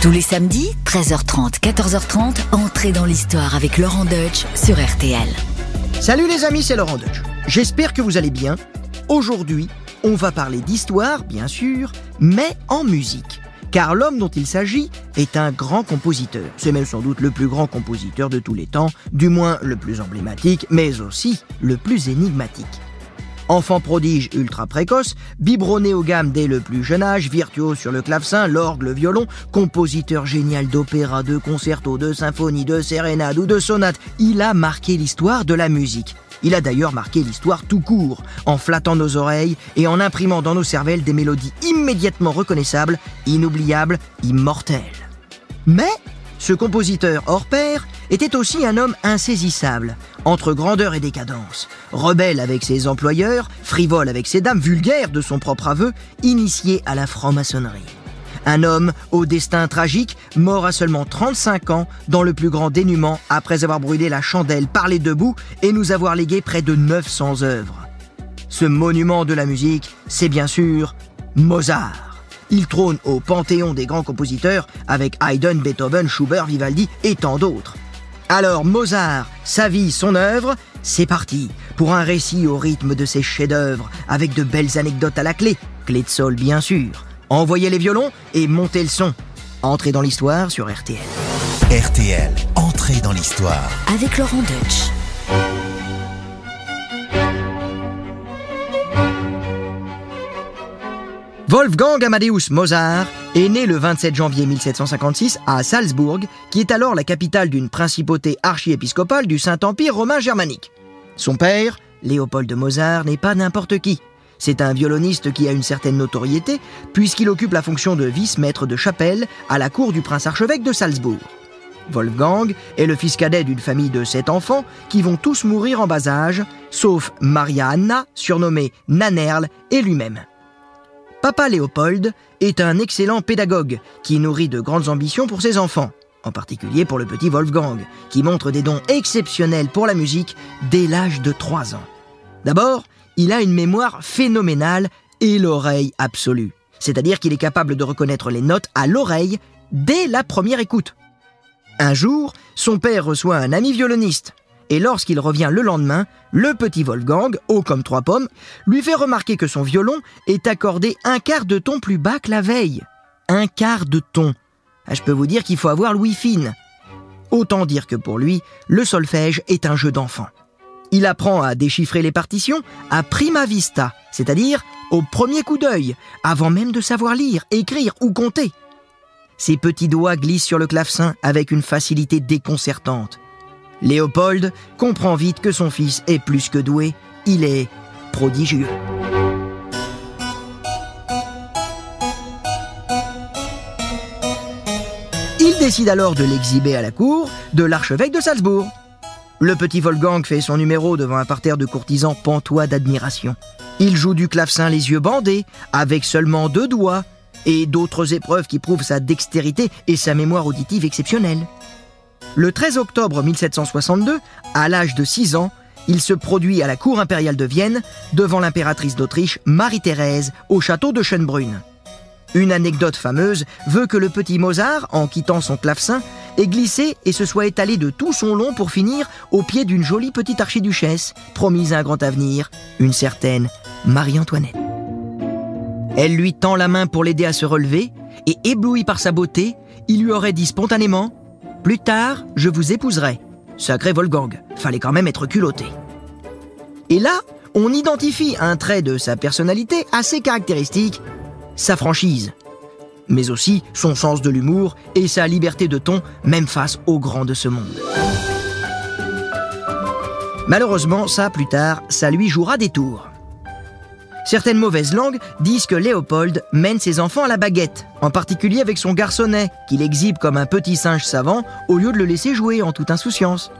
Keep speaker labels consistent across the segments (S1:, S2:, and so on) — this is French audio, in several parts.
S1: Tous les samedis, 13h30, 14h30, entrez dans l'histoire avec Laurent Deutsch sur RTL.
S2: Salut les amis, c'est Laurent Deutsch. J'espère que vous allez bien. Aujourd'hui, on va parler d'histoire, bien sûr, mais en musique. Car l'homme dont il s'agit est un grand compositeur. C'est même sans doute le plus grand compositeur de tous les temps, du moins le plus emblématique, mais aussi le plus énigmatique. Enfant prodige ultra précoce, biberonné aux gammes dès le plus jeune âge, virtuose sur le clavecin, l'orgue, le violon, compositeur génial d'opéra, de concertos, de symphonies, de sérénades ou de sonates, il a marqué l'histoire de la musique. Il a d'ailleurs marqué l'histoire tout court, en flattant nos oreilles et en imprimant dans nos cervelles des mélodies immédiatement reconnaissables, inoubliables, immortelles. Mais ce compositeur hors pair était aussi un homme insaisissable, entre grandeur et décadence, rebelle avec ses employeurs, frivole avec ses dames, vulgaire de son propre aveu, initié à la franc-maçonnerie. Un homme au destin tragique, mort à seulement 35 ans, dans le plus grand dénuement, après avoir brûlé la chandelle par les deux bouts et nous avoir légué près de 900 œuvres. Ce monument de la musique, c'est bien sûr Mozart. Il trône au panthéon des grands compositeurs avec Haydn, Beethoven, Schubert, Vivaldi et tant d'autres. Alors Mozart, sa vie, son œuvre, c'est parti pour un récit au rythme de ses chefs-d'œuvre avec de belles anecdotes à la clé, clé de sol bien sûr. Envoyez les violons et montez le son. Entrez dans l'histoire sur RTL.
S3: RTL, entrez dans l'histoire.
S1: Avec Laurent Deutsch.
S2: Wolfgang Amadeus Mozart est né le 27 janvier 1756 à Salzbourg, qui est alors la capitale d'une principauté archiépiscopale du Saint-Empire romain germanique. Son père, Léopold Mozart, n'est pas n'importe qui. C'est un violoniste qui a une certaine notoriété, puisqu'il occupe la fonction de vice-maître de chapelle à la cour du prince-archevêque de Salzbourg. Wolfgang est le fils cadet d'une famille de sept enfants qui vont tous mourir en bas âge, sauf Maria Anna, surnommée Nanerl, et lui-même. Papa Léopold est un excellent pédagogue qui nourrit de grandes ambitions pour ses enfants, en particulier pour le petit Wolfgang, qui montre des dons exceptionnels pour la musique dès l'âge de 3 ans. D'abord, il a une mémoire phénoménale et l'oreille absolue, c'est-à-dire qu'il est capable de reconnaître les notes à l'oreille dès la première écoute. Un jour, son père reçoit un ami violoniste, et lorsqu'il revient le lendemain, le petit Wolfgang, haut comme trois pommes, lui fait remarquer que son violon est accordé un quart de ton plus bas que la veille. Un quart de ton. Ah, je peux vous dire qu'il faut avoir Louis fine. Autant dire que pour lui, le solfège est un jeu d'enfant. Il apprend à déchiffrer les partitions à prima vista, c'est-à-dire au premier coup d'œil, avant même de savoir lire, écrire ou compter. Ses petits doigts glissent sur le clavecin avec une facilité déconcertante. Léopold comprend vite que son fils est plus que doué, il est prodigieux. Il décide alors de l'exhiber à la cour de l'archevêque de Salzbourg. Le petit Wolfgang fait son numéro devant un parterre de courtisans pantois d'admiration. Il joue du clavecin les yeux bandés, avec seulement deux doigts, et d'autres épreuves qui prouvent sa dextérité et sa mémoire auditive exceptionnelle. Le 13 octobre 1762, à l'âge de 6 ans, il se produit à la cour impériale de Vienne devant l'impératrice d'Autriche Marie-Thérèse au château de Schönbrunn. Une anecdote fameuse veut que le petit Mozart, en quittant son clavecin, ait glissé et se soit étalé de tout son long pour finir au pied d'une jolie petite archiduchesse, promise à un grand avenir, une certaine Marie-Antoinette. Elle lui tend la main pour l'aider à se relever, et ébloui par sa beauté, il lui aurait dit spontanément Plus tard, je vous épouserai. Sacré Wolfgang, fallait quand même être culotté. Et là, on identifie un trait de sa personnalité assez caractéristique, sa franchise, mais aussi son sens de l'humour et sa liberté de ton, même face aux grands de ce monde. Malheureusement, ça, plus tard, ça lui jouera des tours. Certaines mauvaises langues disent que Léopold mène ses enfants à la baguette, en particulier avec son garçonnet, qu'il exhibe comme un petit singe savant au lieu de le laisser jouer en toute insouciance.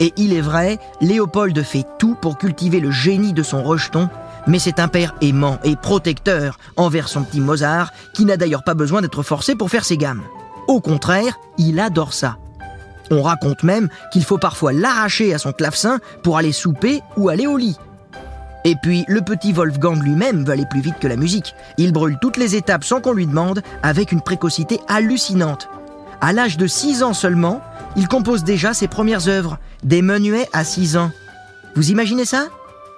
S2: Et il est vrai, Léopold fait tout pour cultiver le génie de son rejeton, mais c'est un père aimant et protecteur envers son petit Mozart, qui n'a d'ailleurs pas besoin d'être forcé pour faire ses gammes. Au contraire, il adore ça. On raconte même qu'il faut parfois l'arracher à son clavecin pour aller souper ou aller au lit. Et puis, le petit Wolfgang lui-même veut aller plus vite que la musique. Il brûle toutes les étapes sans qu'on lui demande, avec une précocité hallucinante. À l'âge de 6 ans seulement, il compose déjà ses premières œuvres, des menuets à 6 ans. Vous imaginez ça?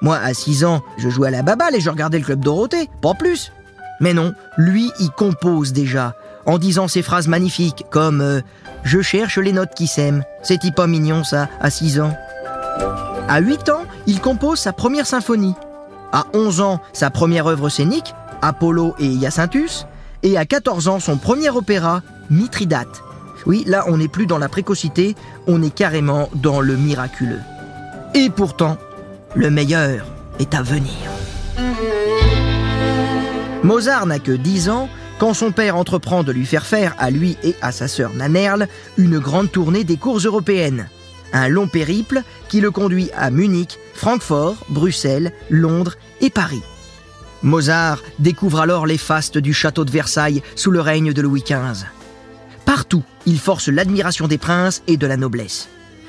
S2: Moi, à 6 ans, je jouais à la baballe et je regardais le club Dorothée, pas plus. Mais non, lui, il compose déjà, en disant ces phrases magnifiques comme euh, Je cherche les notes qui s'aiment. C'est pas mignon ça, à 6 ans. À 8 ans, il compose sa première symphonie. À 11 ans, sa première œuvre scénique, Apollo et Hyacinthus. Et à 14 ans, son premier opéra, Mithridate. Oui, là, on n'est plus dans la précocité, on est carrément dans le miraculeux. Et pourtant, le meilleur est à venir. Mozart n'a que 10 ans quand son père entreprend de lui faire faire, à lui et à sa sœur Nanerle, une grande tournée des cours européennes. Un long périple qui le conduit à Munich, Francfort, Bruxelles, Londres et Paris. Mozart découvre alors les fastes du château de Versailles sous le règne de Louis XV. Partout, il force l'admiration des princes et de la noblesse.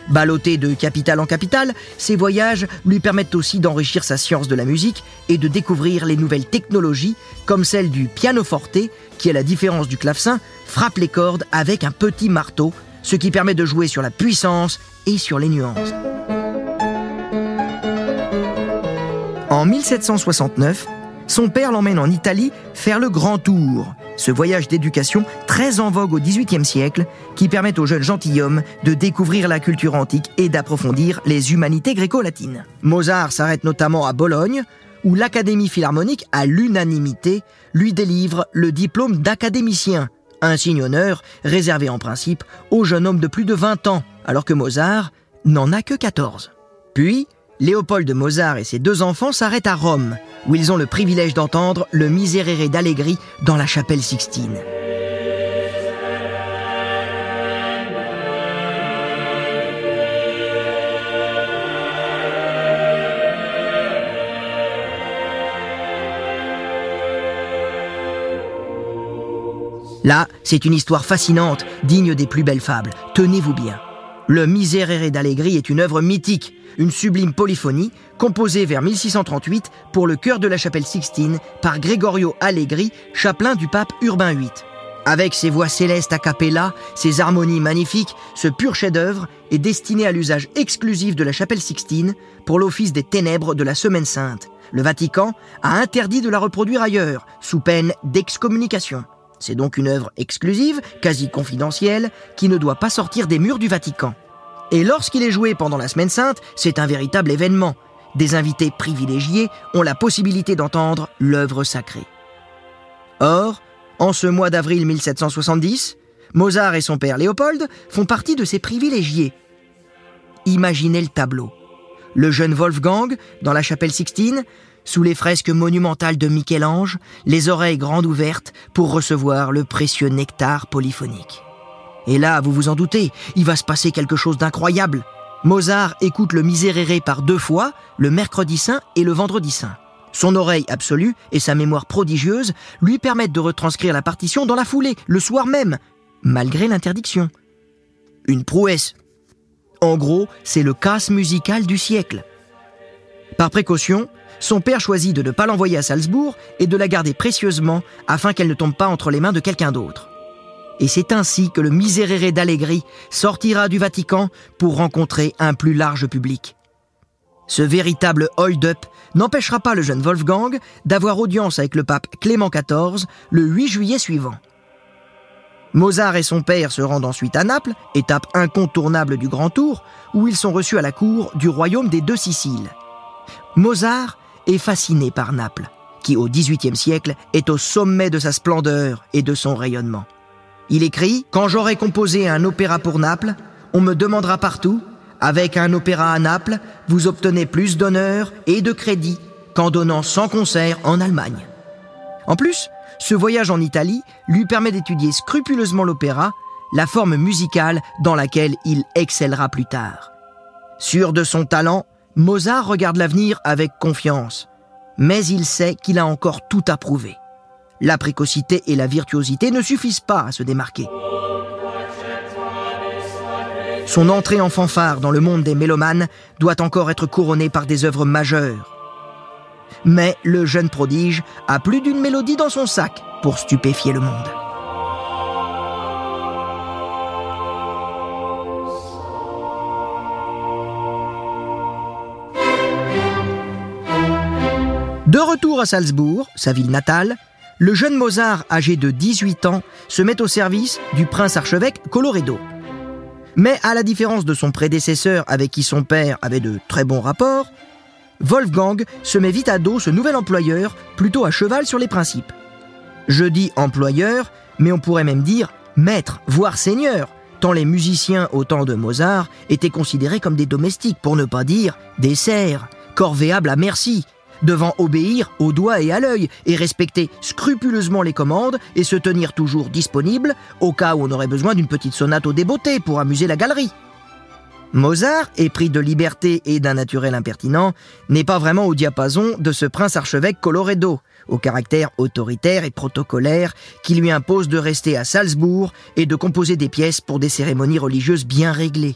S2: Ballotté de capitale en capitale, ses voyages lui permettent aussi d'enrichir sa science de la musique et de découvrir les nouvelles technologies, comme celle du pianoforte, qui, à la différence du clavecin, frappe les cordes avec un petit marteau, ce qui permet de jouer sur la puissance et sur les nuances. En 1769, son père l'emmène en Italie faire le grand tour, ce voyage d'éducation très en vogue au XVIIIe siècle qui permet aux jeunes gentilshommes de découvrir la culture antique et d'approfondir les humanités gréco-latines. Mozart s'arrête notamment à Bologne, où l'Académie philharmonique, à l'unanimité, lui délivre le diplôme d'académicien, un signe honneur réservé en principe aux jeunes hommes de plus de 20 ans, alors que Mozart n'en a que 14. Puis, Léopold de Mozart et ses deux enfants s'arrêtent à Rome, où ils ont le privilège d'entendre le Miserere d'Allegri dans la chapelle Sixtine. Là, c'est une histoire fascinante, digne des plus belles fables. Tenez-vous bien. Le Miserere d'Allegri est une œuvre mythique, une sublime polyphonie composée vers 1638 pour le chœur de la chapelle Sixtine par Gregorio Allegri, chapelain du pape Urbain VIII. Avec ses voix célestes a cappella, ses harmonies magnifiques, ce pur chef-d'œuvre est destiné à l'usage exclusif de la chapelle Sixtine pour l'office des ténèbres de la Semaine Sainte. Le Vatican a interdit de la reproduire ailleurs, sous peine d'excommunication. C'est donc une œuvre exclusive, quasi confidentielle, qui ne doit pas sortir des murs du Vatican. Et lorsqu'il est joué pendant la Semaine Sainte, c'est un véritable événement. Des invités privilégiés ont la possibilité d'entendre l'œuvre sacrée. Or, en ce mois d'avril 1770, Mozart et son père Léopold font partie de ces privilégiés. Imaginez le tableau. Le jeune Wolfgang, dans la chapelle Sixtine, sous les fresques monumentales de Michel-Ange, les oreilles grandes ouvertes pour recevoir le précieux nectar polyphonique. Et là, vous vous en doutez, il va se passer quelque chose d'incroyable. Mozart écoute le Miserere par deux fois, le mercredi saint et le vendredi saint. Son oreille absolue et sa mémoire prodigieuse lui permettent de retranscrire la partition dans la foulée, le soir même, malgré l'interdiction. Une prouesse. En gros, c'est le casse musical du siècle. Par précaution, son père choisit de ne pas l'envoyer à Salzbourg et de la garder précieusement afin qu'elle ne tombe pas entre les mains de quelqu'un d'autre. Et c'est ainsi que le Miserere d'Allegri sortira du Vatican pour rencontrer un plus large public. Ce véritable hold-up n'empêchera pas le jeune Wolfgang d'avoir audience avec le pape Clément XIV le 8 juillet suivant. Mozart et son père se rendent ensuite à Naples, étape incontournable du Grand Tour, où ils sont reçus à la cour du royaume des deux Siciles. Mozart est fasciné par Naples, qui au XVIIIe siècle est au sommet de sa splendeur et de son rayonnement. Il écrit Quand j'aurai composé un opéra pour Naples, on me demandera partout Avec un opéra à Naples, vous obtenez plus d'honneur et de crédit qu'en donnant 100 concerts en Allemagne. En plus, ce voyage en Italie lui permet d'étudier scrupuleusement l'opéra, la forme musicale dans laquelle il excellera plus tard. Sûr de son talent, Mozart regarde l'avenir avec confiance, mais il sait qu'il a encore tout à prouver. La précocité et la virtuosité ne suffisent pas à se démarquer. Son entrée en fanfare dans le monde des mélomanes doit encore être couronnée par des œuvres majeures. Mais le jeune prodige a plus d'une mélodie dans son sac pour stupéfier le monde. De retour à Salzbourg, sa ville natale, le jeune Mozart, âgé de 18 ans, se met au service du prince archevêque Coloredo. Mais à la différence de son prédécesseur avec qui son père avait de très bons rapports, Wolfgang se met vite à dos ce nouvel employeur, plutôt à cheval sur les principes. Je dis employeur, mais on pourrait même dire maître, voire seigneur, tant les musiciens au temps de Mozart étaient considérés comme des domestiques, pour ne pas dire des serfs, corvéables à merci, devant obéir au doigt et à l'œil et respecter scrupuleusement les commandes et se tenir toujours disponible au cas où on aurait besoin d'une petite sonate au débeauté pour amuser la galerie. Mozart, épris de liberté et d'un naturel impertinent, n'est pas vraiment au diapason de ce prince archevêque Coloredo, au caractère autoritaire et protocolaire qui lui impose de rester à Salzbourg et de composer des pièces pour des cérémonies religieuses bien réglées.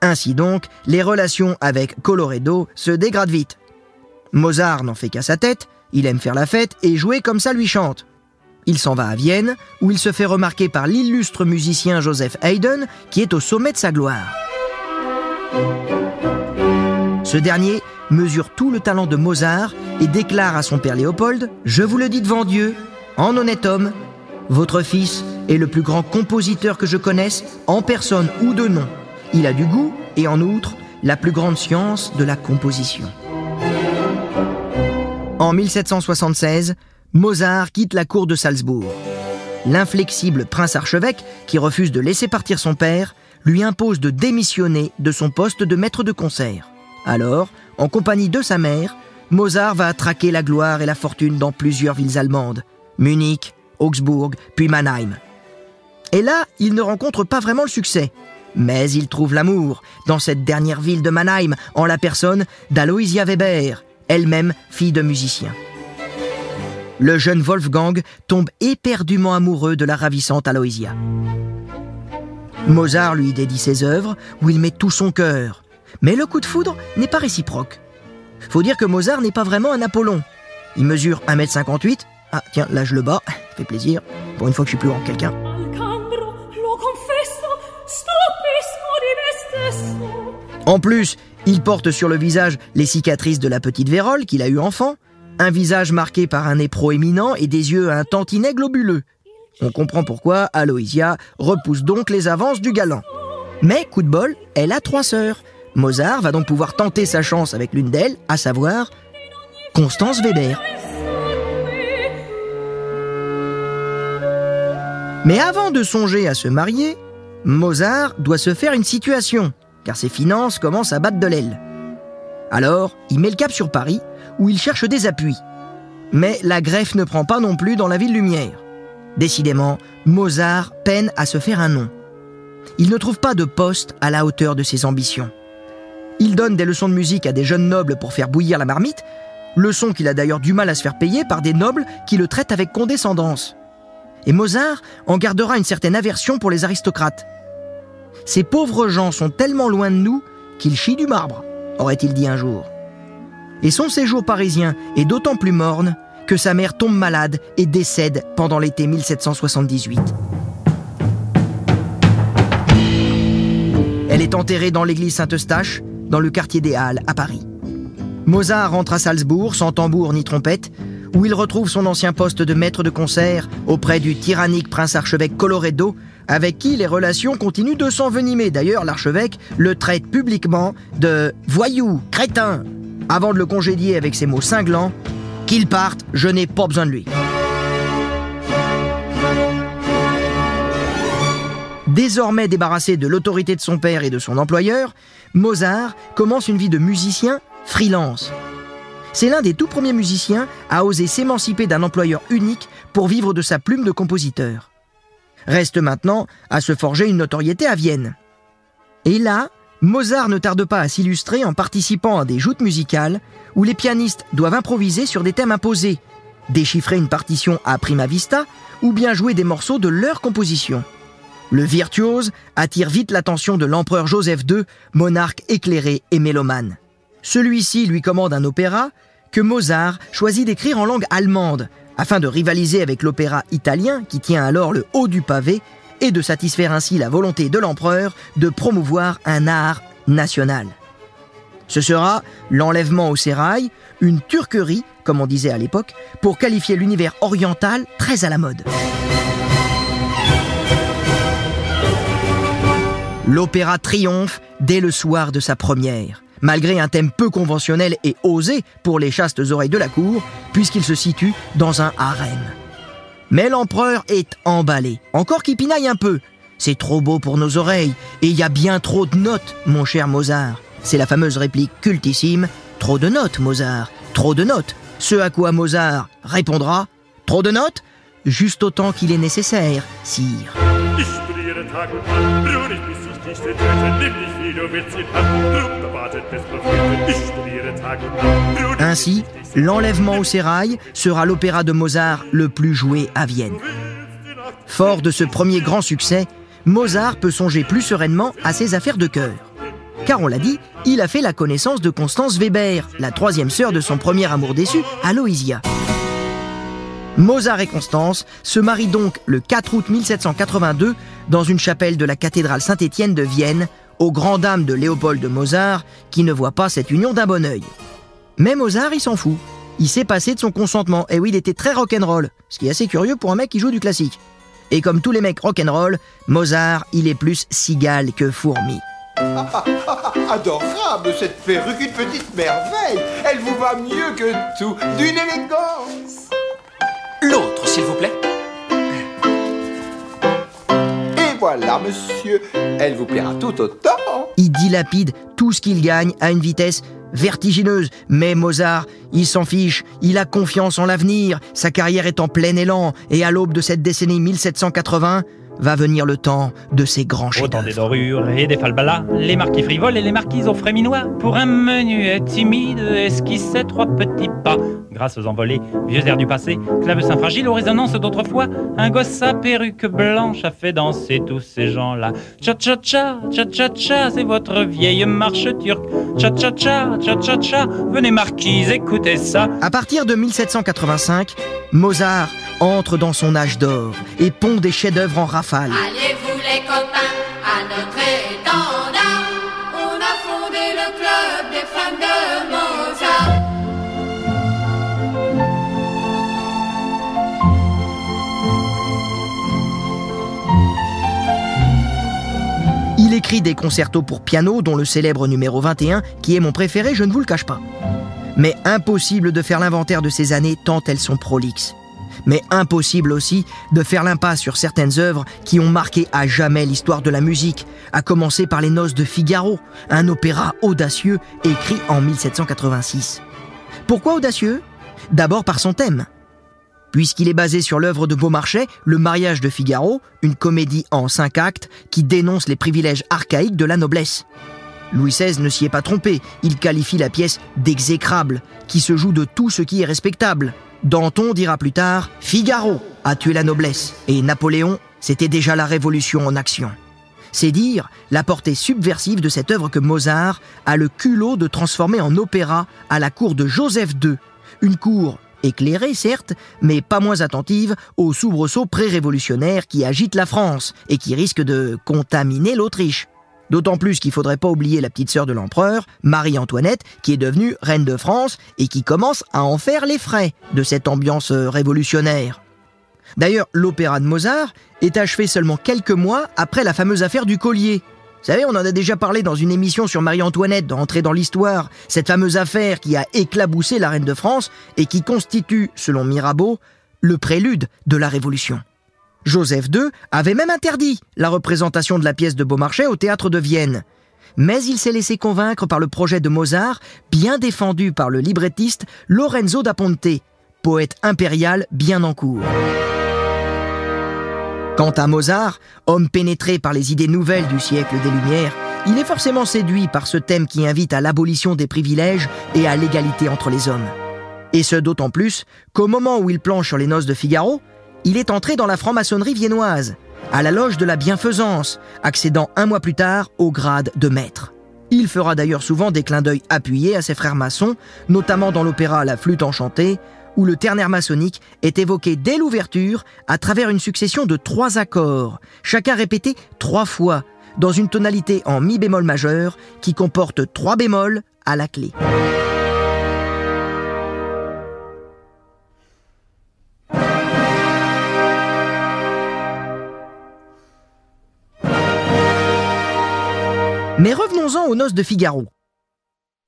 S2: Ainsi donc, les relations avec Coloredo se dégradent vite. Mozart n'en fait qu'à sa tête, il aime faire la fête et jouer comme ça lui chante. Il s'en va à Vienne, où il se fait remarquer par l'illustre musicien Joseph Haydn, qui est au sommet de sa gloire. Ce dernier mesure tout le talent de Mozart et déclare à son père Léopold Je vous le dis devant Dieu, en honnête homme, votre fils est le plus grand compositeur que je connaisse, en personne ou de nom. Il a du goût et en outre la plus grande science de la composition. En 1776, Mozart quitte la cour de Salzbourg. L'inflexible prince archevêque, qui refuse de laisser partir son père, lui impose de démissionner de son poste de maître de concert. Alors, en compagnie de sa mère, Mozart va traquer la gloire et la fortune dans plusieurs villes allemandes, Munich, Augsbourg, puis Mannheim. Et là, il ne rencontre pas vraiment le succès. Mais il trouve l'amour dans cette dernière ville de Mannheim en la personne d'Aloysia Weber, elle-même fille de musicien. Le jeune Wolfgang tombe éperdument amoureux de la ravissante Aloysia. Mozart lui dédie ses œuvres où il met tout son cœur. Mais le coup de foudre n'est pas réciproque. Faut dire que Mozart n'est pas vraiment un Apollon. Il mesure 1m58. Ah, tiens, là je le bats. Ça fait plaisir. Pour une fois que je suis plus grand que quelqu'un. En plus, il porte sur le visage les cicatrices de la petite vérole qu'il a eue enfant, un visage marqué par un nez proéminent et des yeux un tantinet globuleux. On comprend pourquoi Aloysia repousse donc les avances du galant. Mais, coup de bol, elle a trois sœurs. Mozart va donc pouvoir tenter sa chance avec l'une d'elles, à savoir Constance Weber. Mais avant de songer à se marier, Mozart doit se faire une situation car ses finances commencent à battre de l'aile. Alors, il met le cap sur Paris, où il cherche des appuis. Mais la greffe ne prend pas non plus dans la ville lumière. Décidément, Mozart peine à se faire un nom. Il ne trouve pas de poste à la hauteur de ses ambitions. Il donne des leçons de musique à des jeunes nobles pour faire bouillir la marmite, leçons qu'il a d'ailleurs du mal à se faire payer par des nobles qui le traitent avec condescendance. Et Mozart en gardera une certaine aversion pour les aristocrates. Ces pauvres gens sont tellement loin de nous qu'ils chient du marbre, aurait-il dit un jour. Et son séjour parisien est d'autant plus morne que sa mère tombe malade et décède pendant l'été 1778. Elle est enterrée dans l'église Saint-Eustache, dans le quartier des Halles, à Paris. Mozart rentre à Salzbourg sans tambour ni trompette, où il retrouve son ancien poste de maître de concert auprès du tyrannique prince archevêque Coloredo, avec qui les relations continuent de s'envenimer. D'ailleurs, l'archevêque le traite publiquement de voyou, crétin, avant de le congédier avec ces mots cinglants Qu'il parte, je n'ai pas besoin de lui. Désormais débarrassé de l'autorité de son père et de son employeur, Mozart commence une vie de musicien freelance. C'est l'un des tout premiers musiciens à oser s'émanciper d'un employeur unique pour vivre de sa plume de compositeur. Reste maintenant à se forger une notoriété à Vienne. Et là, Mozart ne tarde pas à s'illustrer en participant à des joutes musicales où les pianistes doivent improviser sur des thèmes imposés, déchiffrer une partition à prima vista ou bien jouer des morceaux de leur composition. Le virtuose attire vite l'attention de l'empereur Joseph II, monarque éclairé et mélomane. Celui-ci lui commande un opéra que Mozart choisit d'écrire en langue allemande, afin de rivaliser avec l'opéra italien qui tient alors le haut du pavé et de satisfaire ainsi la volonté de l'empereur de promouvoir un art national. Ce sera l'enlèvement au sérail, une turquerie, comme on disait à l'époque, pour qualifier l'univers oriental très à la mode. L'opéra triomphe dès le soir de sa première, malgré un thème peu conventionnel et osé pour les chastes oreilles de la cour, puisqu'il se situe dans un harem. Mais l'empereur est emballé, encore qu'il pinaille un peu. C'est trop beau pour nos oreilles, et il y a bien trop de notes, mon cher Mozart. C'est la fameuse réplique cultissime Trop de notes, Mozart, trop de notes. Ce à quoi Mozart répondra Trop de notes Juste autant qu'il est nécessaire, sire. Ainsi, l'enlèvement au sérail sera l'opéra de Mozart le plus joué à Vienne. Fort de ce premier grand succès, Mozart peut songer plus sereinement à ses affaires de cœur. Car on l'a dit, il a fait la connaissance de Constance Weber, la troisième sœur de son premier amour déçu, Aloysia. Mozart et Constance se marient donc le 4 août 1782 dans une chapelle de la cathédrale Saint-Étienne de Vienne, aux grandes dames de Léopold de Mozart, qui ne voit pas cette union d'un bon oeil. Mais Mozart, il s'en fout. Il s'est passé de son consentement, et oui, il était très rock'n'roll, ce qui est assez curieux pour un mec qui joue du classique. Et comme tous les mecs rock'n'roll, Mozart, il est plus cigale que fourmi.
S4: Adorable cette perruque, une petite merveille. Elle vous va mieux que tout, d'une élégance.
S5: L'autre, s'il vous plaît.
S4: Voilà, monsieur, elle vous plaira tout autant.
S2: Il dilapide tout ce qu'il gagne à une vitesse vertigineuse. Mais Mozart, il s'en fiche, il a confiance en l'avenir, sa carrière est en plein élan, et à l'aube de cette décennie 1780, va venir le temps de ces grands
S6: Autant des
S2: chefs
S6: dorures et des falbalas, les marquis frivoles et les marquises au fréminois. Pour un menuet timide, esquissait trois petits pas. Grâce aux envolées, vieux airs du passé, clavecin fragile aux résonances d'autrefois, un gosse à perruque blanche a fait danser tous ces gens-là. Cha-cha-cha, cha-cha-cha, c'est votre vieille marche turque. Cha-cha-cha, cha-cha-cha, venez marquise, écoutez ça.
S2: À partir de 1785, Mozart entre dans son âge d'or et pond des chefs-d'œuvre en rafale.
S7: Allez-vous les copains à notre
S2: Écrit des concertos pour piano, dont le célèbre numéro 21, qui est mon préféré, je ne vous le cache pas. Mais impossible de faire l'inventaire de ces années tant elles sont prolixes. Mais impossible aussi de faire l'impasse sur certaines œuvres qui ont marqué à jamais l'histoire de la musique, à commencer par Les Noces de Figaro, un opéra audacieux écrit en 1786. Pourquoi audacieux? D'abord par son thème. Puisqu'il est basé sur l'œuvre de Beaumarchais, Le mariage de Figaro, une comédie en cinq actes qui dénonce les privilèges archaïques de la noblesse. Louis XVI ne s'y est pas trompé, il qualifie la pièce d'exécrable, qui se joue de tout ce qui est respectable. Danton dira plus tard Figaro a tué la noblesse et Napoléon, c'était déjà la révolution en action. C'est dire la portée subversive de cette œuvre que Mozart a le culot de transformer en opéra à la cour de Joseph II, une cour éclairée certes, mais pas moins attentive aux soubresauts pré-révolutionnaires qui agitent la France et qui risquent de contaminer l'Autriche. D'autant plus qu'il faudrait pas oublier la petite sœur de l'empereur, Marie-Antoinette, qui est devenue reine de France et qui commence à en faire les frais de cette ambiance euh, révolutionnaire. D'ailleurs, l'opéra de Mozart est achevé seulement quelques mois après la fameuse affaire du collier. Vous savez, on en a déjà parlé dans une émission sur Marie-Antoinette, d'entrer dans l'histoire, cette fameuse affaire qui a éclaboussé la reine de France et qui constitue, selon Mirabeau, le prélude de la Révolution. Joseph II avait même interdit la représentation de la pièce de Beaumarchais au théâtre de Vienne. Mais il s'est laissé convaincre par le projet de Mozart, bien défendu par le librettiste Lorenzo da Ponte, poète impérial bien en cours. Quant à Mozart, homme pénétré par les idées nouvelles du siècle des Lumières, il est forcément séduit par ce thème qui invite à l'abolition des privilèges et à l'égalité entre les hommes. Et ce d'autant plus qu'au moment où il planche sur les noces de Figaro, il est entré dans la franc-maçonnerie viennoise, à la loge de la bienfaisance, accédant un mois plus tard au grade de maître. Il fera d'ailleurs souvent des clins d'œil appuyés à ses frères maçons, notamment dans l'opéra La flûte enchantée, où le ternaire maçonnique est évoqué dès l'ouverture à travers une succession de trois accords, chacun répété trois fois, dans une tonalité en mi bémol majeur qui comporte trois bémols à la clé. Mais revenons-en aux noces de Figaro.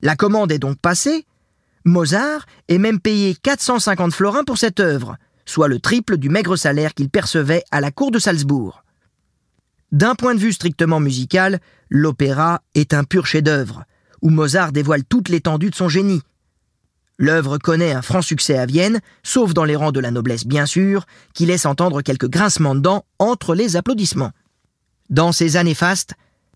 S2: La commande est donc passée. Mozart est même payé 450 florins pour cette œuvre, soit le triple du maigre salaire qu'il percevait à la cour de Salzbourg. D'un point de vue strictement musical, l'opéra est un pur chef-d'œuvre, où Mozart dévoile toute l'étendue de son génie. L'œuvre connaît un franc succès à Vienne, sauf dans les rangs de la noblesse bien sûr, qui laisse entendre quelques grincements de dents entre les applaudissements. Dans ces années fastes,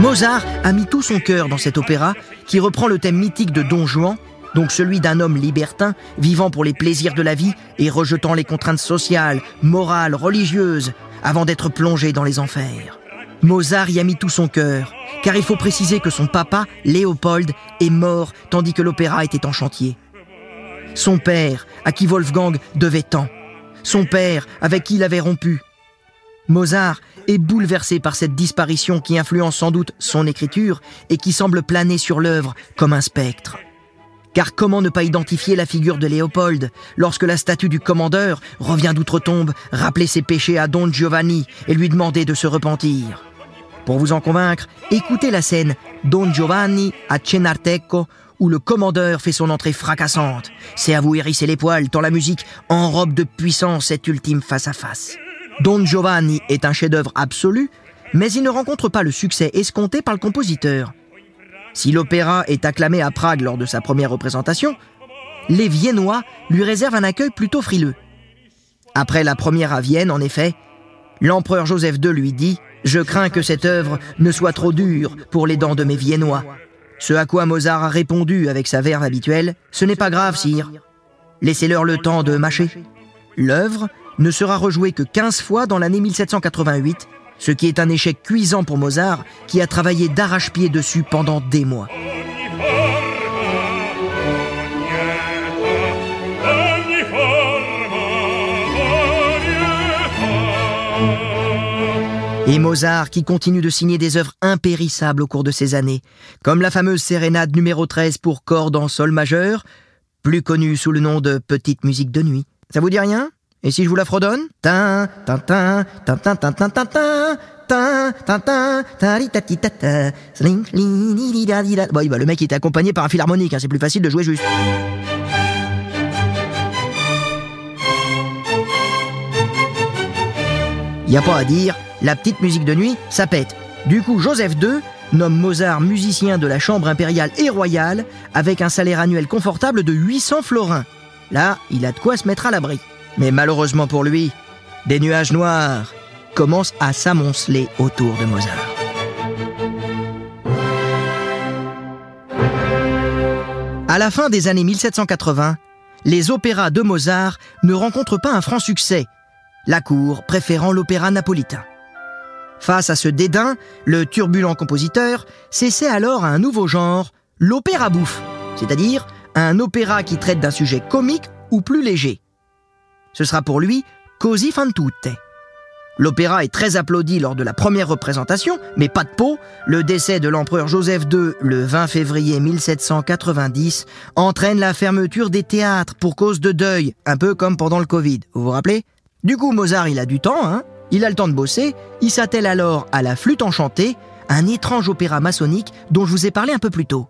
S2: Mozart a mis tout son cœur dans cet opéra qui reprend le thème mythique de Don Juan, donc celui d'un homme libertin vivant pour les plaisirs de la vie et rejetant les contraintes sociales, morales, religieuses, avant d'être plongé dans les enfers. Mozart y a mis tout son cœur, car il faut préciser que son papa, Léopold, est mort tandis que l'opéra était en chantier. Son père, à qui Wolfgang devait tant. Son père, avec qui il avait rompu. Mozart est bouleversé par cette disparition qui influence sans doute son écriture et qui semble planer sur l'œuvre comme un spectre. Car comment ne pas identifier la figure de Léopold lorsque la statue du commandeur revient d'outre-tombe rappeler ses péchés à Don Giovanni et lui demander de se repentir? Pour vous en convaincre, écoutez la scène Don Giovanni à Cenarteco où le commandeur fait son entrée fracassante. C'est à vous hérisser les poils tant la musique enrobe de puissance cet ultime face-à-face. Don Giovanni est un chef-d'œuvre absolu, mais il ne rencontre pas le succès escompté par le compositeur. Si l'opéra est acclamé à Prague lors de sa première représentation, les Viennois lui réservent un accueil plutôt frileux. Après la première à Vienne, en effet, l'empereur Joseph II lui dit Je crains que cette œuvre ne soit trop dure pour les dents de mes Viennois. Ce à quoi Mozart a répondu avec sa verve habituelle Ce n'est pas grave, sire. Laissez-leur le temps de mâcher. L'œuvre ne sera rejouée que 15 fois dans l'année 1788 ce qui est un échec cuisant pour Mozart, qui a travaillé d'arrache-pied dessus pendant des mois. Et Mozart qui continue de signer des œuvres impérissables au cours de ces années, comme la fameuse sérénade numéro 13 pour cordes en sol majeur, plus connue sous le nom de Petite musique de nuit. Ça vous dit rien? Et si je vous la fredonne bah, le mec était accompagné par un fil harmonique, hein, c'est plus facile de jouer juste. Y a pas à dire, la petite musique de nuit, ça pète. Du coup, Joseph II nomme Mozart musicien de la chambre impériale et royale avec un salaire annuel confortable de 800 florins. Là, il a de quoi se mettre à l'abri. Mais malheureusement pour lui, des nuages noirs commencent à s'amonceler autour de Mozart. À la fin des années 1780, les opéras de Mozart ne rencontrent pas un franc succès, la cour préférant l'opéra napolitain. Face à ce dédain, le turbulent compositeur s'essaie alors à un nouveau genre, l'opéra bouffe, c'est-à-dire un opéra qui traite d'un sujet comique ou plus léger. Ce sera pour lui Così fan tutte. L'opéra est très applaudi lors de la première représentation, mais pas de peau, le décès de l'empereur Joseph II le 20 février 1790 entraîne la fermeture des théâtres pour cause de deuil, un peu comme pendant le Covid, vous vous rappelez? Du coup, Mozart, il a du temps, hein. Il a le temps de bosser, il s'attelle alors à la flûte enchantée, un étrange opéra maçonnique dont je vous ai parlé un peu plus tôt.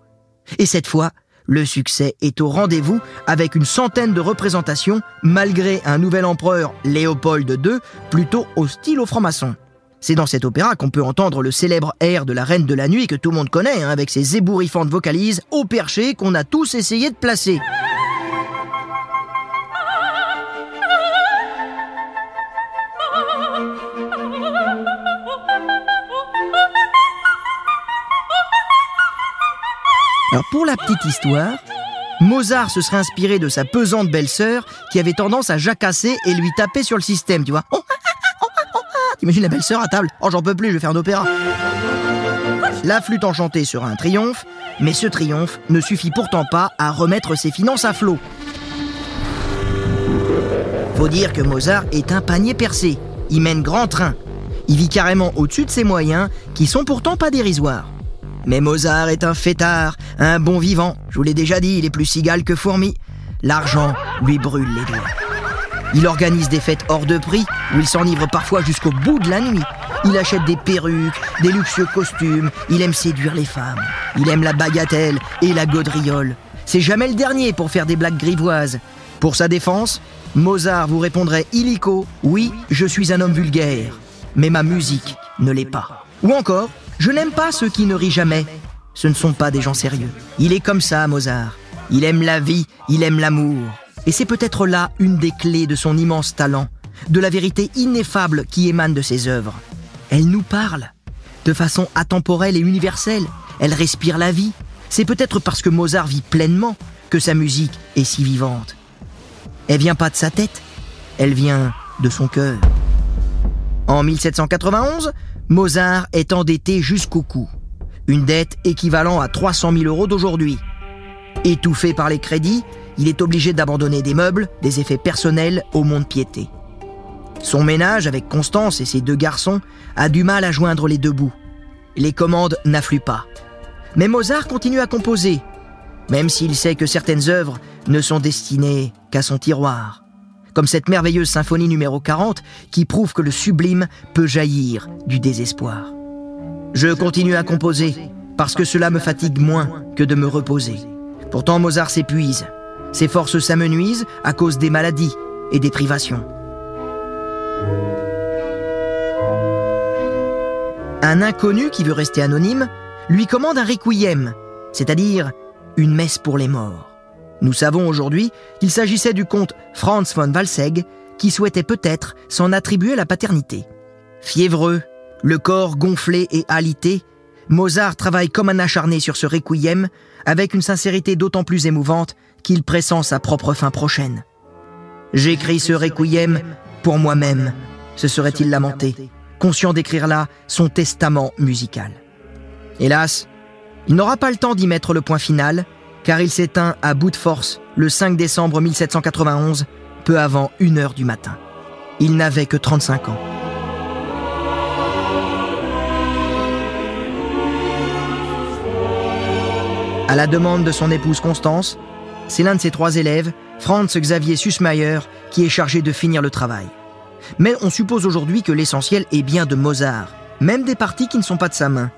S2: Et cette fois, le succès est au rendez-vous avec une centaine de représentations malgré un nouvel empereur, Léopold II, plutôt hostile aux francs-maçons. C'est dans cet opéra qu'on peut entendre le célèbre air de la Reine de la Nuit que tout le monde connaît, hein, avec ses ébouriffantes vocalises au perché qu'on a tous essayé de placer. Alors pour la petite histoire, Mozart se serait inspiré de sa pesante belle-sœur qui avait tendance à jacasser et lui taper sur le système, tu vois. Oh, ah, ah, oh, ah, oh, T'imagines la belle-sœur à table? Oh j'en peux plus, je vais faire un opéra. La flûte enchantée sera un triomphe, mais ce triomphe ne suffit pourtant pas à remettre ses finances à flot. Faut dire que Mozart est un panier percé. Il mène grand train. Il vit carrément au-dessus de ses moyens, qui sont pourtant pas dérisoires. Mais Mozart est un fêtard, un bon vivant. Je vous l'ai déjà dit, il est plus cigale que fourmi. L'argent lui brûle les doigts. Il organise des fêtes hors de prix, où il s'enivre parfois jusqu'au bout de la nuit. Il achète des perruques, des luxueux costumes, il aime séduire les femmes. Il aime la bagatelle et la gaudriole. C'est jamais le dernier pour faire des blagues grivoises. Pour sa défense, Mozart vous répondrait illico Oui, je suis un homme vulgaire, mais ma musique ne l'est pas. Ou encore Je n'aime pas ceux qui ne rient jamais. Ce ne sont pas des gens sérieux. Il est comme ça, Mozart. Il aime la vie, il aime l'amour. Et c'est peut-être là une des clés de son immense talent, de la vérité ineffable qui émane de ses œuvres. Elle nous parle, de façon atemporelle et universelle. Elle respire la vie. C'est peut-être parce que Mozart vit pleinement que sa musique est si vivante. Elle vient pas de sa tête, elle vient de son cœur. En 1791, Mozart est endetté jusqu'au cou. Une dette équivalent à 300 000 euros d'aujourd'hui. Étouffé par les crédits, il est obligé d'abandonner des meubles, des effets personnels au monde-piété. Son ménage, avec Constance et ses deux garçons, a du mal à joindre les deux bouts. Les commandes n'affluent pas. Mais Mozart continue à composer, même s'il sait que certaines œuvres ne sont destinées qu'à son tiroir. Comme cette merveilleuse symphonie numéro 40 qui prouve que le sublime peut jaillir du désespoir. Je continue à composer parce que cela me fatigue moins que de me reposer. Pourtant Mozart s'épuise. Ses forces s'amenuisent à cause des maladies et des privations. Un inconnu qui veut rester anonyme lui commande un requiem, c'est-à-dire une messe pour les morts. Nous savons aujourd'hui qu'il s'agissait du comte Franz von Walsegg qui souhaitait peut-être s'en attribuer la paternité. Fiévreux, le corps gonflé et alité, Mozart travaille comme un acharné sur ce requiem avec une sincérité d'autant plus émouvante qu'il pressent sa propre fin prochaine. J'écris ce requiem pour moi-même, se serait-il lamenté, conscient d'écrire là son testament musical. Hélas, il n'aura pas le temps d'y mettre le point final, car il s'éteint à bout de force le 5 décembre 1791, peu avant 1 heure du matin. Il n'avait que 35 ans. À la demande de son épouse Constance, c'est l'un de ses trois élèves, Franz Xavier Sussmayer, qui est chargé de finir le travail. Mais on suppose aujourd'hui que l'essentiel est bien de Mozart, même des parties qui ne sont pas de sa main.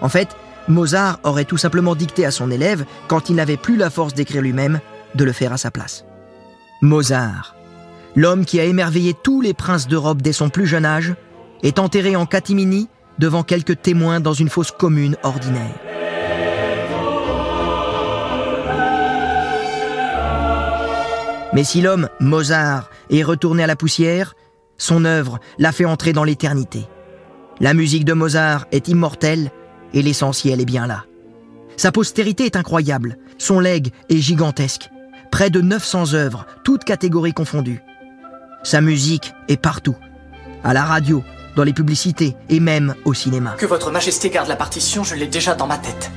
S2: En fait, Mozart aurait tout simplement dicté à son élève, quand il n'avait plus la force d'écrire lui-même, de le faire à sa place. Mozart, l'homme qui a émerveillé tous les princes d'Europe dès son plus jeune âge, est enterré en catimini devant quelques témoins dans une fosse commune ordinaire. Mais si l'homme, Mozart, est retourné à la poussière, son œuvre l'a fait entrer dans l'éternité. La musique de Mozart est immortelle et l'essentiel est bien là. Sa postérité est incroyable, son legs est gigantesque. Près de 900 œuvres, toutes catégories confondues. Sa musique est partout. À la radio, dans les publicités et même au cinéma.
S5: Que votre majesté garde la partition, je l'ai déjà dans ma tête.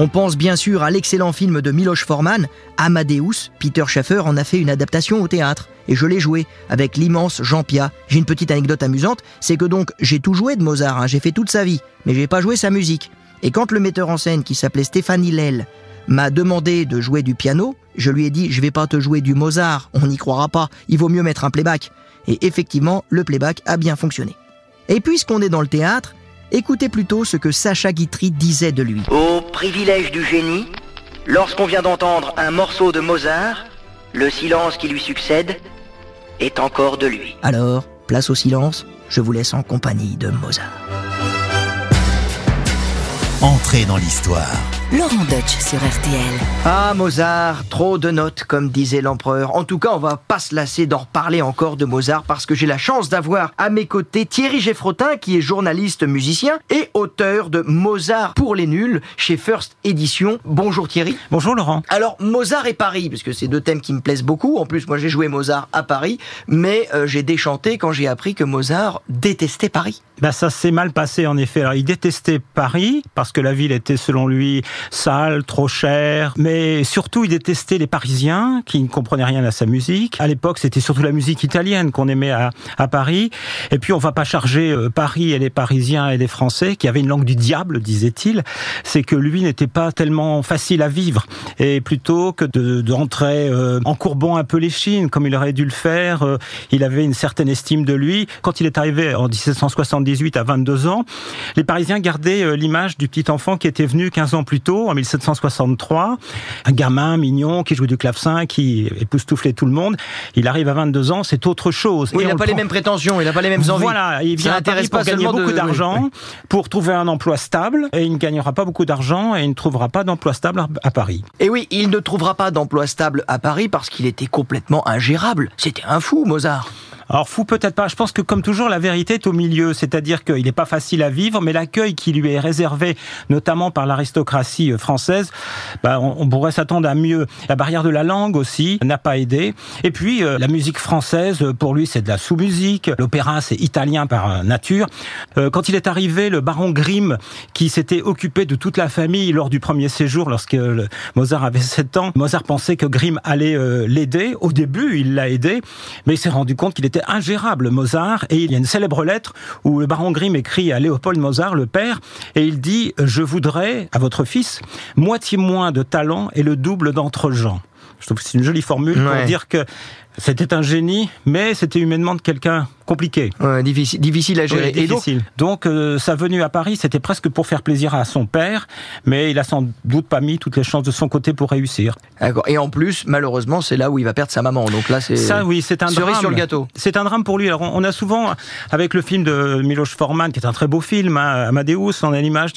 S2: On pense bien sûr à l'excellent film de Miloš Forman, Amadeus. Peter Schaffer en a fait une adaptation au théâtre. Et je l'ai joué avec l'immense Jean Pia. J'ai une petite anecdote amusante, c'est que donc j'ai tout joué de Mozart, hein. j'ai fait toute sa vie, mais j'ai pas joué sa musique. Et quand le metteur en scène qui s'appelait Stéphanie Lell m'a demandé de jouer du piano, je lui ai dit je vais pas te jouer du Mozart, on n'y croira pas, il vaut mieux mettre un playback. Et effectivement, le playback a bien fonctionné. Et puisqu'on est dans le théâtre, Écoutez plutôt ce que Sacha Guitry disait de lui. Au privilège du génie, lorsqu'on vient d'entendre un morceau de Mozart, le silence qui lui succède est encore de lui. Alors, place au silence, je vous laisse en compagnie de Mozart.
S3: Entrez dans l'histoire.
S1: Laurent Deutsch sur RTL.
S2: Ah, Mozart, trop de notes, comme disait l'empereur. En tout cas, on va pas se lasser d'en reparler encore de Mozart parce que j'ai la chance d'avoir à mes côtés Thierry Geffrotin, qui est journaliste musicien et auteur de Mozart pour les nuls chez First Edition. Bonjour Thierry.
S8: Bonjour Laurent.
S2: Alors, Mozart et Paris, parce que c'est deux thèmes qui me plaisent beaucoup. En plus, moi j'ai joué Mozart à Paris, mais euh, j'ai déchanté quand j'ai appris que Mozart détestait Paris.
S8: Bah ça s'est mal passé en effet. Alors il détestait Paris parce que la ville était selon lui sale, trop chère, mais surtout il détestait les Parisiens qui ne comprenaient rien à sa musique. À l'époque c'était surtout la musique italienne qu'on aimait à, à, Paris. Et puis on va pas charger euh, Paris et les Parisiens et les Français qui avaient une langue du diable, disait-il. C'est que lui n'était pas tellement facile à vivre et plutôt que d'entrer de, euh, en courbant un peu les chines comme il aurait dû le faire, euh, il avait une certaine estime de lui. Quand il est arrivé en 1770 18 à 22 ans, les Parisiens gardaient euh, l'image du petit enfant qui était venu 15 ans plus tôt, en 1763, un gamin mignon qui jouait du clavecin, qui époustouflait tout le monde. Il arrive à 22 ans, c'est autre chose.
S2: Oui, il n'a pas les mêmes prétentions, il n'a pas les mêmes envies.
S8: Voilà, il vient à Paris pour gagner beaucoup d'argent, pour trouver un emploi stable, et il ne gagnera pas beaucoup d'argent et il ne trouvera pas d'emploi stable à Paris.
S2: Et oui, il ne trouvera pas d'emploi stable à Paris parce qu'il était complètement ingérable. C'était un fou, Mozart.
S8: Alors fou peut-être pas. Je pense que comme toujours, la vérité est au milieu, c'est-à-dire qu'il n'est pas facile à vivre, mais l'accueil qui lui est réservé, notamment par l'aristocratie euh, française, bah, on, pourrait s'attendre à mieux. La barrière de la langue aussi n'a pas aidé. Et puis euh, la musique française, pour lui, c'est de la sous-musique. L'opéra, c'est italien par euh, nature. quand il est arrivé, le baron Grimm, qui s'était occupé de toute la famille lors du premier séjour, lorsque Mozart avait 7 ans, Mozart pensait que Grimm allait l'aider. Au début, il l'a aidé, mais il s'est rendu compte qu'il était ingérable, Mozart, et il y a une célèbre lettre où le baron Grimm écrit à Léopold Mozart, le père, et il dit « Je voudrais, à votre fils, moitié moins de talent et le double d'entre-gens ». Je trouve que c'est une jolie formule pour dire que c'était un génie, mais c'était humainement de quelqu'un compliqué.
S2: difficile, difficile à gérer.
S8: et difficile. Donc, euh, sa venue à Paris, c'était presque pour faire plaisir à son père, mais il a sans doute pas mis toutes les chances de son côté pour réussir.
S2: D'accord. Et en plus, malheureusement, c'est là où il va perdre sa maman. Donc là, c'est
S8: ça, oui, c'est un drame
S2: sur le gâteau.
S8: C'est un drame pour lui. Alors, on a souvent, avec le film de Miloš Forman, qui est un très beau film, hein, Amadeus, on a l'image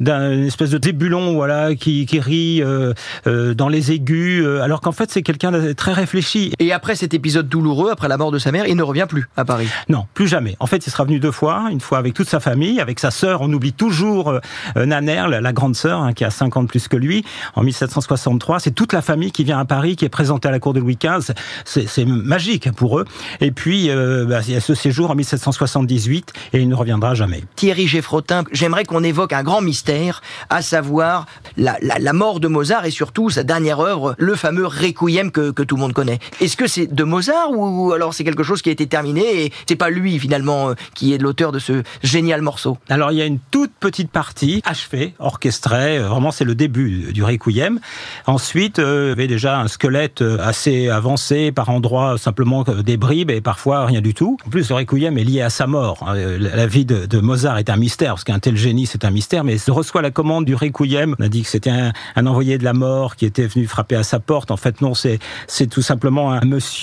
S8: d'un espèce de débulon, voilà, qui, qui rit euh, euh, dans les aigus, alors qu'en fait, c'est quelqu'un de très réfléchi.
S2: Et après cet épisode douloureux, après la mort de sa mère, il ne revient plus à Paris.
S8: Non, plus jamais. En fait, il sera venu deux fois, une fois avec toute sa famille, avec sa sœur. On oublie toujours euh, Naner, la, grande sœur, hein, qui a 5 ans de plus que lui, en 1763. C'est toute la famille qui vient à Paris, qui est présentée à la cour de Louis XV. C'est magique pour eux. Et puis, euh, bah, il y a ce séjour en 1778, et il ne reviendra jamais.
S2: Thierry Geffrotin, j'aimerais qu'on évoque un grand mystère, à savoir la, la, mort de Mozart et surtout sa dernière œuvre, le fameux Requiem que, que tout le monde connaît. Est-ce que c'est de Mozart ou alors c'est quelque chose qui a été terminé et c'est pas lui finalement euh, qui est l'auteur de ce génial morceau?
S8: Alors il y a une toute petite partie achevée, orchestrée, euh, vraiment c'est le début du Requiem. Ensuite, euh, il y avait déjà un squelette assez avancé, par endroits simplement des bribes et parfois rien du tout. En plus, le Requiem est lié à sa mort. Hein. La vie de, Mozart est un mystère, parce qu'un tel génie c'est un mystère, mais il reçoit la commande du Requiem. On a dit que c'était un, un, envoyé de la mort qui était venu frapper à sa porte. En fait, non, c'est c'est tout simplement un monsieur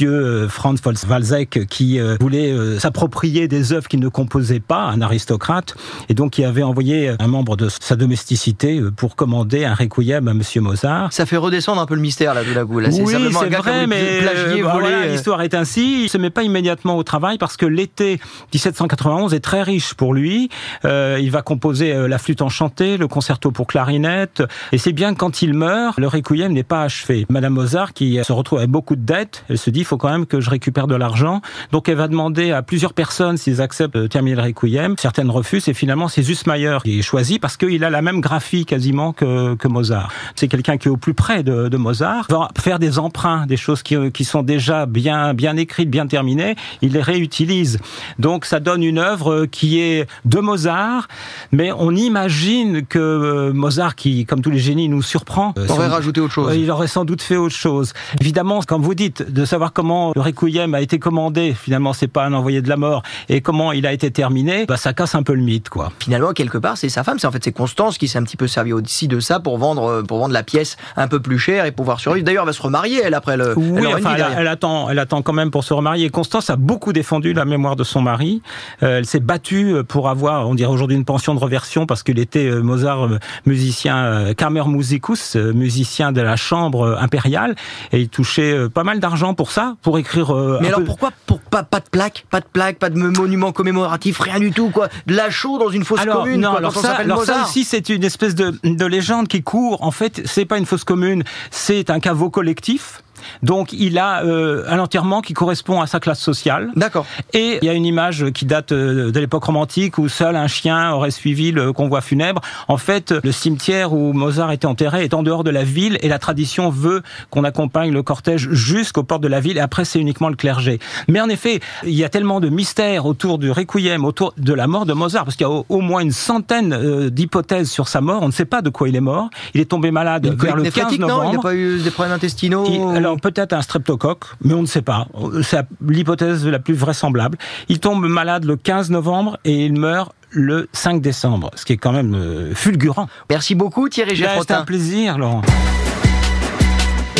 S8: Franz Walzek qui voulait s'approprier prier des œuvres qu'il ne composait pas, un aristocrate, et donc il avait envoyé un membre de sa domesticité euh, pour commander un requiem à Monsieur Mozart.
S2: Ça fait redescendre un peu le mystère là de la
S8: Là, oui, c'est vrai, mais euh, voilà, l'histoire est ainsi. Il se met pas immédiatement au travail parce que l'été 1791 est très riche pour lui. Euh, il va composer euh, la flûte enchantée, le concerto pour clarinette, et c'est bien quand il meurt, le requiem n'est pas achevé. Madame Mozart, qui se retrouve avec beaucoup de dettes, elle se dit il faut quand même que je récupère de l'argent, donc elle va demander à plusieurs personnes s'ils acceptent de terminer le requiem. Certaines refusent et finalement c'est Zussmayer qui est choisi parce qu'il a la même graphie quasiment que, que Mozart. C'est quelqu'un qui est au plus près de, de, Mozart. va faire des emprunts, des choses qui, qui sont déjà bien bien écrites, bien terminées. Il les réutilise. Donc ça donne une œuvre qui est de Mozart, mais on imagine que euh, Mozart, qui comme tous les génies nous surprend,
S2: aurait rajouté autre chose.
S8: Il aurait sans doute fait autre chose. Évidemment, comme vous dites, de savoir savoir comment le requiem a été commandé. Finalement, c'est pas un envoyé de la mort et comment il a été terminé. Bah, ça casse un peu le mythe, quoi.
S2: Finalement, quelque part, c'est sa femme. C'est en fait c'est Constance qui s'est un petit peu servi aussi de ça pour vendre euh, pour vendre la pièce un peu plus chère et pouvoir survivre. D'ailleurs, elle va se remarier elle après le.
S8: Oui,
S2: elle
S8: enfin, elle, elle attend, elle attend quand même pour se remarier. Constance a beaucoup défendu la mémoire de son mari. Euh, elle s'est battue pour avoir, on dirait aujourd'hui une pension de reversion parce qu'il était euh, Mozart euh, musicien, euh, Kammer Musicus, euh, musicien de la chambre euh, impériale, et il touchait euh, pas mal d'argent pour ça, pour écrire. euh,
S2: Mais alors
S8: peu-
S2: pourquoi pour pas, pas de plaque, pas de plaque, pas de monument commémoratif, rien du tout quoi, de la chaux dans une fosse
S8: alors,
S2: commune
S8: non,
S2: quoi,
S8: alors ça, alors ça aussi, c'est une espèce de, de légende qui court. En fait, c'est pas une fosse commune, c'est un caveau collectif. Donc, il a euh, un enterrement qui correspond à sa classe sociale.
S2: D'accord.
S8: Et il y a une image qui date euh, de l'époque romantique où seul un chien aurait suivi le convoi funèbre. En fait, le cimetière où Mozart était enterré est en dehors de la ville et la tradition veut qu'on accompagne le cortège jusqu'aux portes de la ville et après c'est uniquement le clergé. Mais en effet, il y a tellement de mystères autour du requiem, autour de la mort de Mozart, parce qu'il y a au, moins une centaine euh, d'hypothèses sur sa mort. On ne sait pas de quoi il est mort. Il est tombé malade vers le 15
S2: néphrétique, non?
S8: Novembre.
S2: Il n'a pas eu des problèmes intestinaux
S8: Il- alors peut-être un streptocoque, mais on ne sait pas. C'est l'hypothèse la plus vraisemblable. Il tombe malade le 15 novembre et il meurt le 5 décembre, ce qui est quand même euh, fulgurant.
S2: Merci beaucoup Thierry
S8: Ben, C'était
S2: Geffrotin.
S8: un plaisir, Laurent.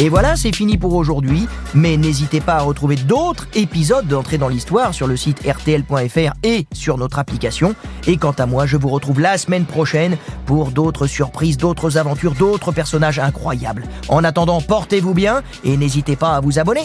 S2: Et voilà, c'est fini pour aujourd'hui. Mais n'hésitez pas à retrouver d'autres épisodes d'entrée dans l'histoire sur le site rtl.fr et sur notre application. Et quant à moi, je vous retrouve la semaine prochaine pour d'autres surprises, d'autres aventures, d'autres personnages incroyables. En attendant, portez-vous bien et n'hésitez pas à vous abonner.